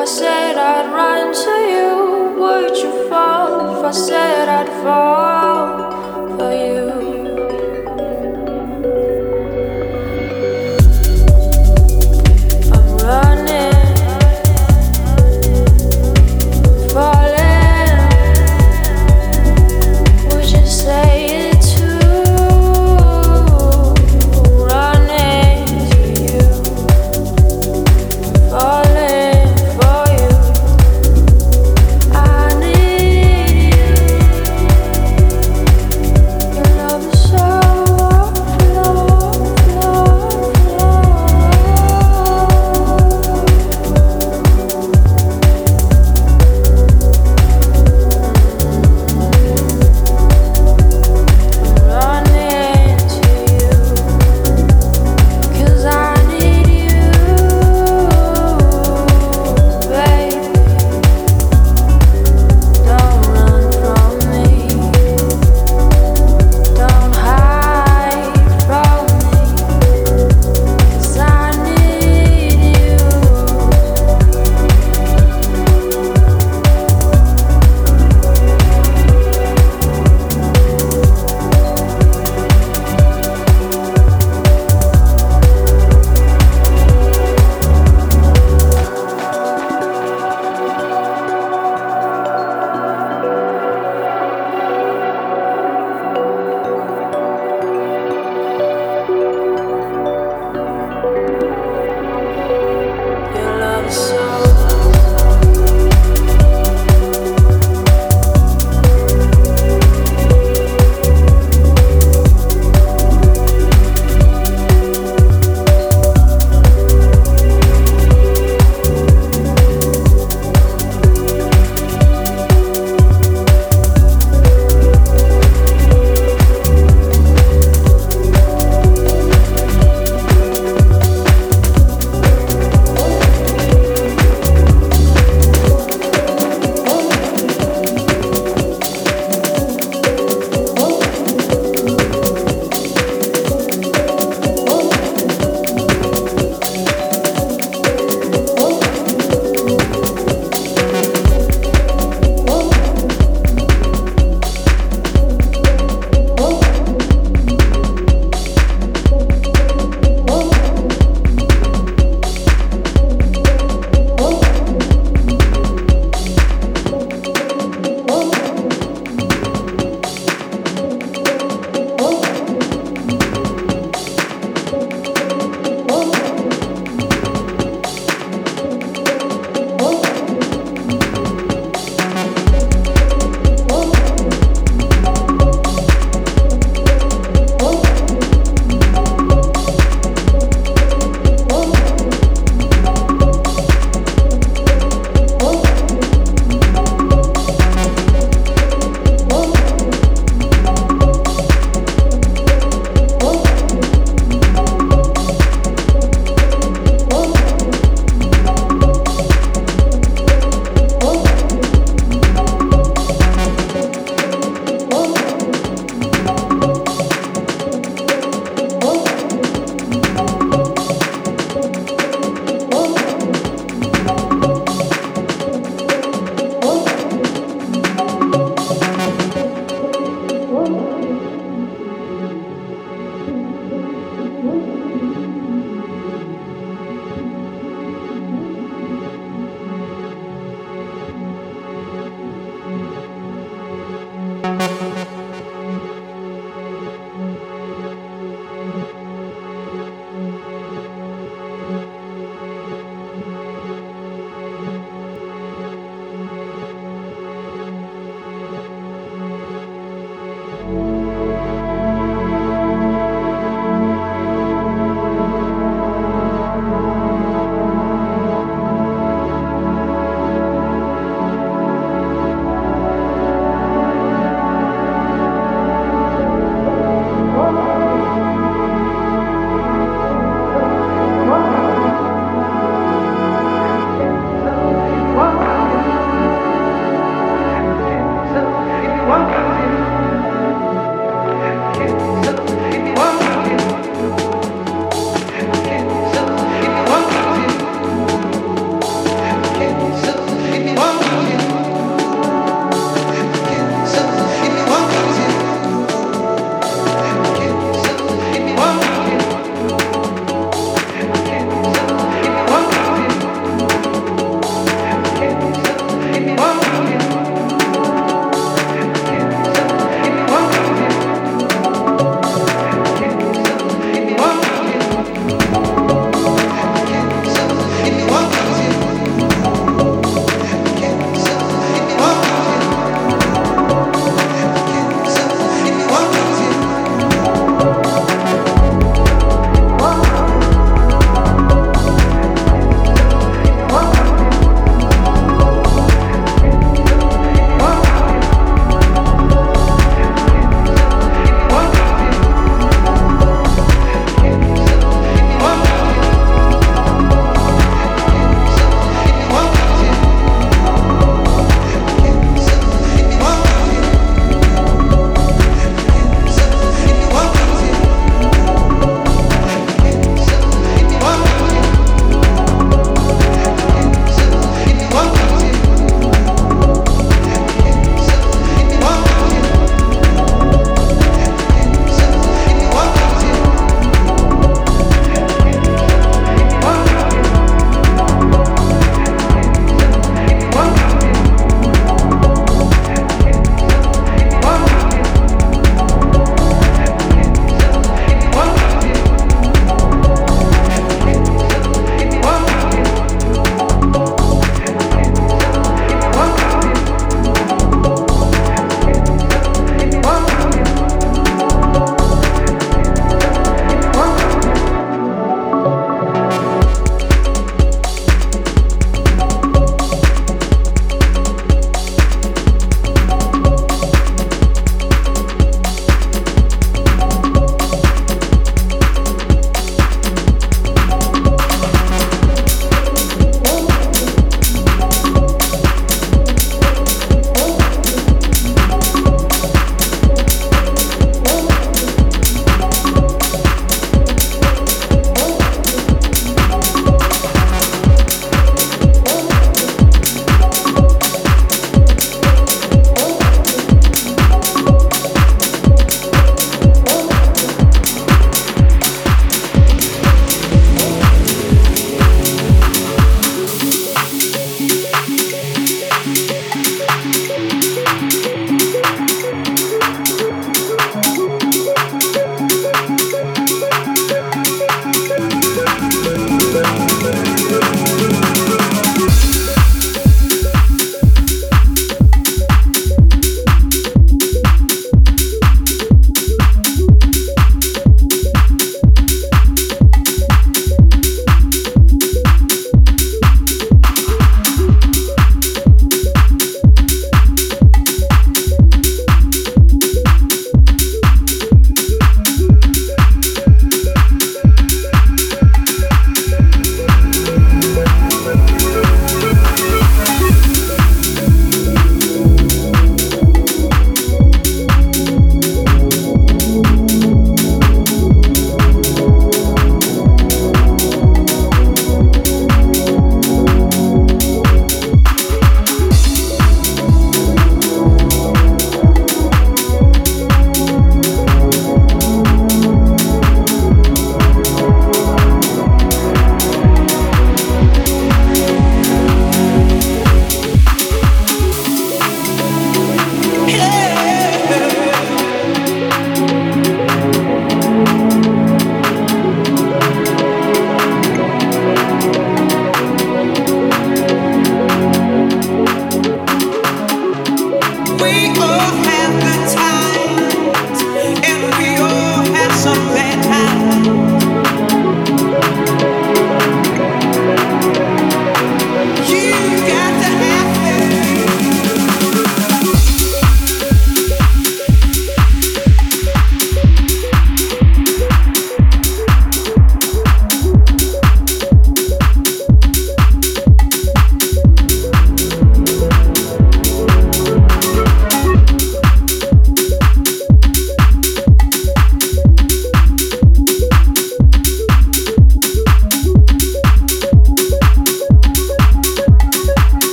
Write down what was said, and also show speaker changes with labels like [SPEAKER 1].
[SPEAKER 1] I said I'd run to you, would you fall if I said